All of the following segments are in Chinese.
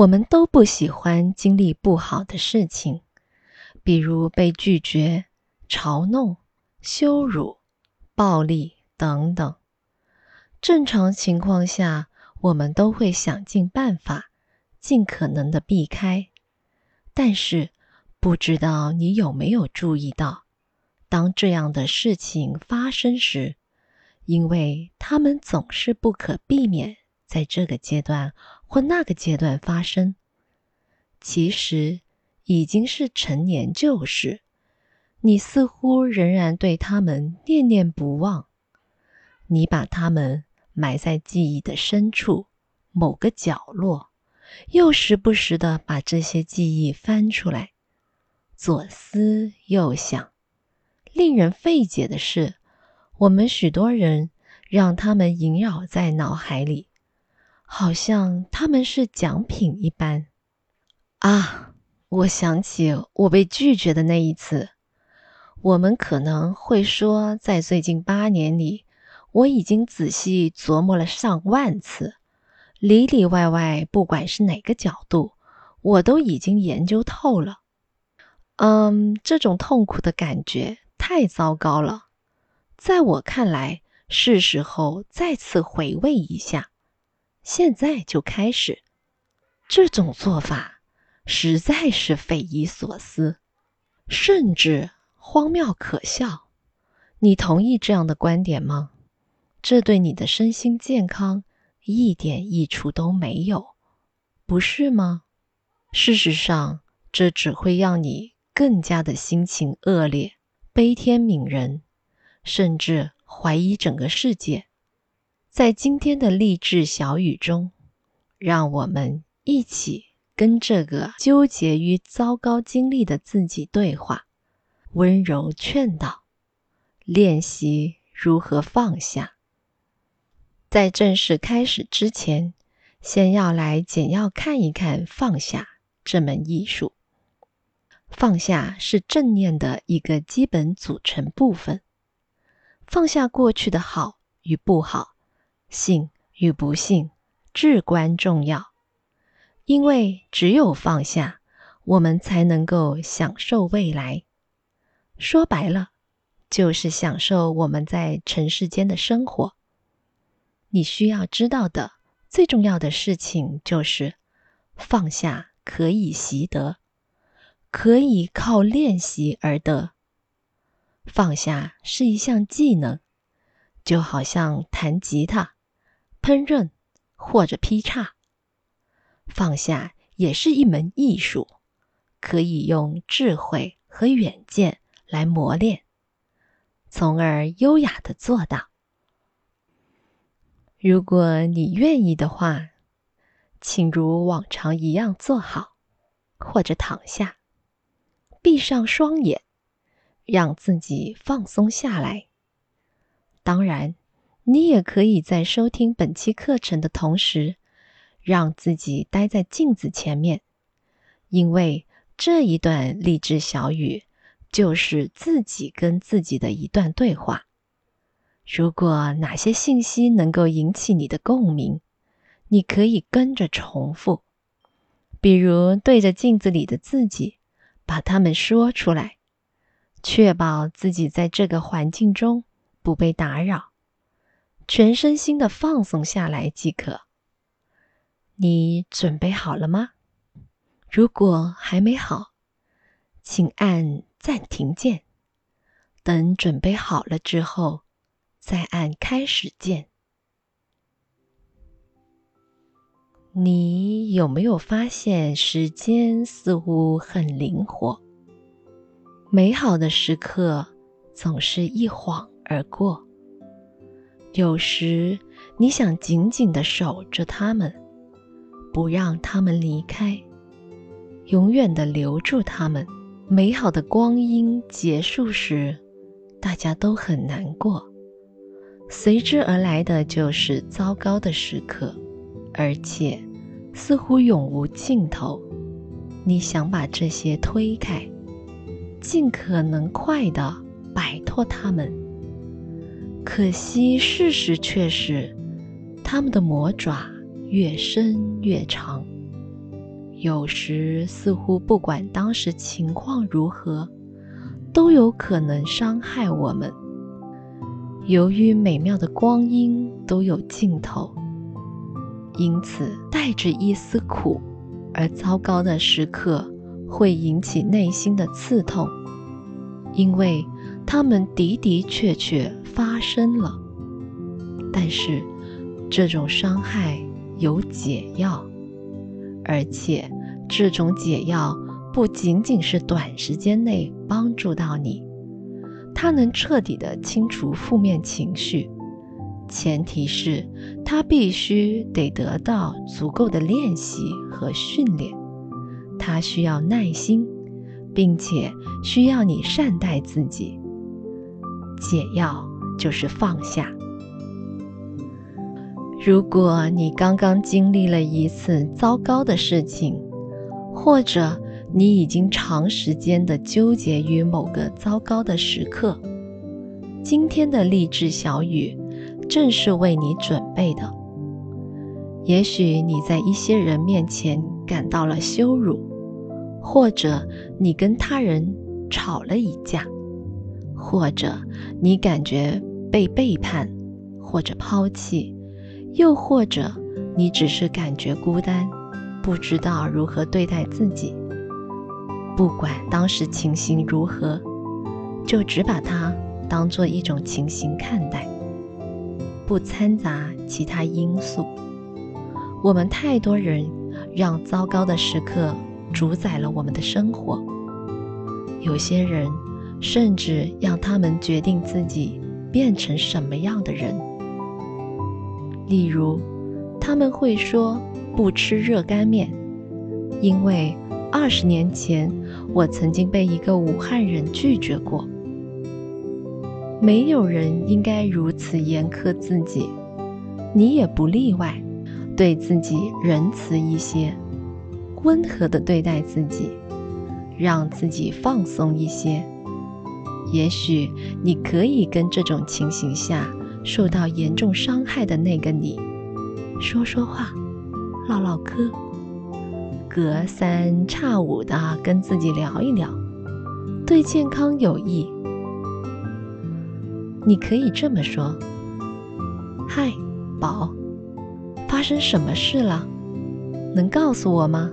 我们都不喜欢经历不好的事情，比如被拒绝、嘲弄、羞辱、暴力等等。正常情况下，我们都会想尽办法，尽可能的避开。但是，不知道你有没有注意到，当这样的事情发生时，因为他们总是不可避免。在这个阶段或那个阶段发生，其实已经是陈年旧事。你似乎仍然对他们念念不忘，你把他们埋在记忆的深处某个角落，又时不时的把这些记忆翻出来，左思右想。令人费解的是，我们许多人让他们萦绕在脑海里。好像他们是奖品一般啊！我想起我被拒绝的那一次。我们可能会说，在最近八年里，我已经仔细琢磨了上万次，里里外外，不管是哪个角度，我都已经研究透了。嗯，这种痛苦的感觉太糟糕了。在我看来，是时候再次回味一下。现在就开始，这种做法实在是匪夷所思，甚至荒谬可笑。你同意这样的观点吗？这对你的身心健康一点益处都没有，不是吗？事实上，这只会让你更加的心情恶劣、悲天悯人，甚至怀疑整个世界。在今天的励志小语中，让我们一起跟这个纠结于糟糕经历的自己对话，温柔劝导，练习如何放下。在正式开始之前，先要来简要看一看放下这门艺术。放下是正念的一个基本组成部分，放下过去的好与不好。幸与不幸至关重要，因为只有放下，我们才能够享受未来。说白了，就是享受我们在尘世间的生活。你需要知道的最重要的事情就是，放下可以习得，可以靠练习而得。放下是一项技能，就好像弹吉他。烹饪或者劈叉，放下也是一门艺术，可以用智慧和远见来磨练，从而优雅的做到。如果你愿意的话，请如往常一样坐好，或者躺下，闭上双眼，让自己放松下来。当然。你也可以在收听本期课程的同时，让自己待在镜子前面，因为这一段励志小语就是自己跟自己的一段对话。如果哪些信息能够引起你的共鸣，你可以跟着重复，比如对着镜子里的自己，把它们说出来，确保自己在这个环境中不被打扰。全身心的放松下来即可。你准备好了吗？如果还没好，请按暂停键。等准备好了之后，再按开始键。你有没有发现时间似乎很灵活？美好的时刻总是一晃而过。有时，你想紧紧的守着他们，不让他们离开，永远的留住他们。美好的光阴结束时，大家都很难过，随之而来的就是糟糕的时刻，而且似乎永无尽头。你想把这些推开，尽可能快的摆脱他们。可惜，事实却是，他们的魔爪越伸越长，有时似乎不管当时情况如何，都有可能伤害我们。由于美妙的光阴都有尽头，因此带着一丝苦而糟糕的时刻会引起内心的刺痛，因为它们的的确确发生了。但是，这种伤害有解药。而且，这种解药不仅仅是短时间内帮助到你，它能彻底的清除负面情绪，前提是它必须得得到足够的练习和训练。它需要耐心，并且需要你善待自己。解药就是放下。如果你刚刚经历了一次糟糕的事情，或者你已经长时间的纠结于某个糟糕的时刻，今天的励志小语正是为你准备的。也许你在一些人面前感到了羞辱，或者你跟他人吵了一架，或者你感觉被背叛或者抛弃。又或者，你只是感觉孤单，不知道如何对待自己。不管当时情形如何，就只把它当做一种情形看待，不掺杂其他因素。我们太多人让糟糕的时刻主宰了我们的生活，有些人甚至让他们决定自己变成什么样的人。例如，他们会说不吃热干面，因为二十年前我曾经被一个武汉人拒绝过。没有人应该如此严苛自己，你也不例外。对自己仁慈一些，温和的对待自己，让自己放松一些。也许你可以跟这种情形下。受到严重伤害的那个你，说说话，唠唠嗑，隔三差五的跟自己聊一聊，对健康有益。你可以这么说：“嗨，宝，发生什么事了？能告诉我吗？”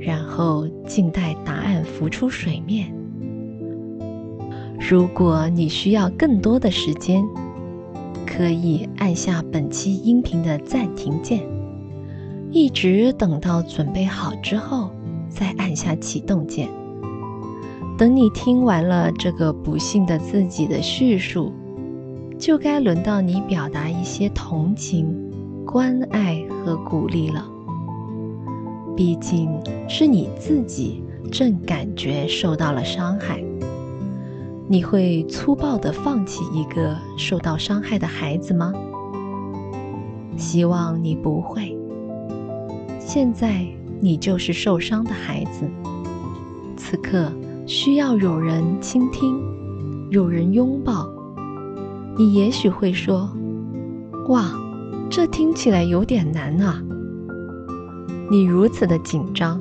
然后静待答案浮出水面。如果你需要更多的时间，可以按下本期音频的暂停键，一直等到准备好之后再按下启动键。等你听完了这个不幸的自己的叙述，就该轮到你表达一些同情、关爱和鼓励了。毕竟是你自己正感觉受到了伤害。你会粗暴地放弃一个受到伤害的孩子吗？希望你不会。现在你就是受伤的孩子，此刻需要有人倾听，有人拥抱。你也许会说：“哇，这听起来有点难啊！”你如此的紧张，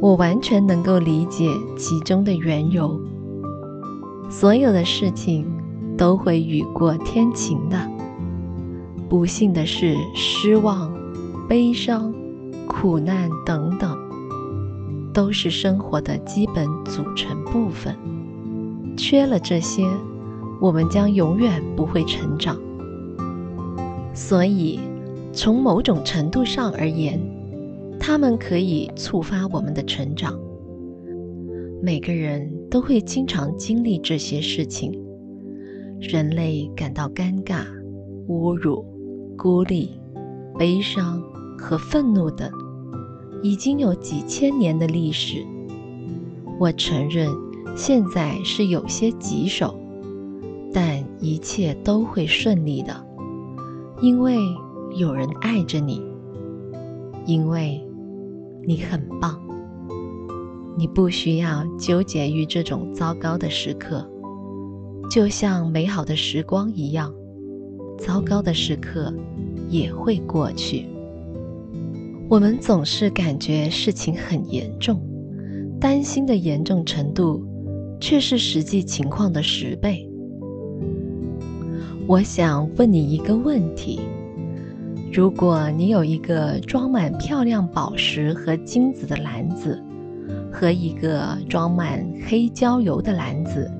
我完全能够理解其中的缘由。所有的事情都会雨过天晴的。不幸的是，失望、悲伤、苦难等等，都是生活的基本组成部分。缺了这些，我们将永远不会成长。所以，从某种程度上而言，它们可以触发我们的成长。每个人都会经常经历这些事情。人类感到尴尬、侮辱、孤立、悲伤和愤怒等，已经有几千年的历史。我承认现在是有些棘手，但一切都会顺利的，因为有人爱着你，因为你很棒。你不需要纠结于这种糟糕的时刻，就像美好的时光一样，糟糕的时刻也会过去。我们总是感觉事情很严重，担心的严重程度却是实际情况的十倍。我想问你一个问题：如果你有一个装满漂亮宝石和金子的篮子，和一个装满黑椒油的篮子，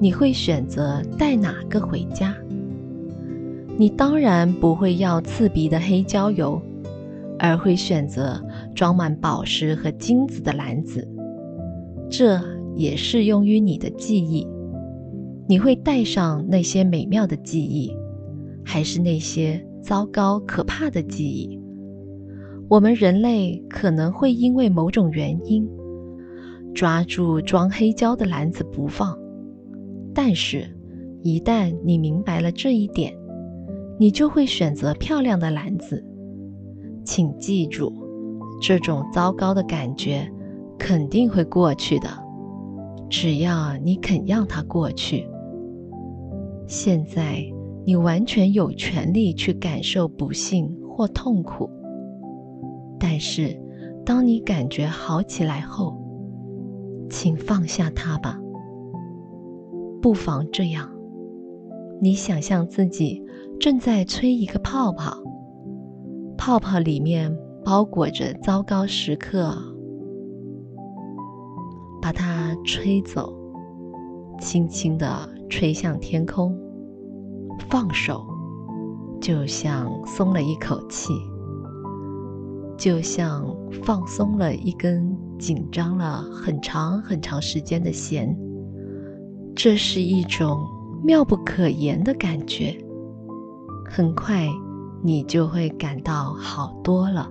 你会选择带哪个回家？你当然不会要刺鼻的黑椒油。而会选择装满宝石和金子的篮子，这也适用于你的记忆。你会带上那些美妙的记忆，还是那些糟糕可怕的记忆？我们人类可能会因为某种原因抓住装黑胶的篮子不放，但是，一旦你明白了这一点，你就会选择漂亮的篮子。请记住，这种糟糕的感觉肯定会过去的，只要你肯让它过去。现在你完全有权利去感受不幸或痛苦，但是当你感觉好起来后，请放下它吧。不妨这样：你想象自己正在吹一个泡泡。泡泡里面包裹着糟糕时刻，把它吹走，轻轻地吹向天空，放手，就像松了一口气，就像放松了一根紧张了很长很长时间的弦。这是一种妙不可言的感觉，很快。你就会感到好多了。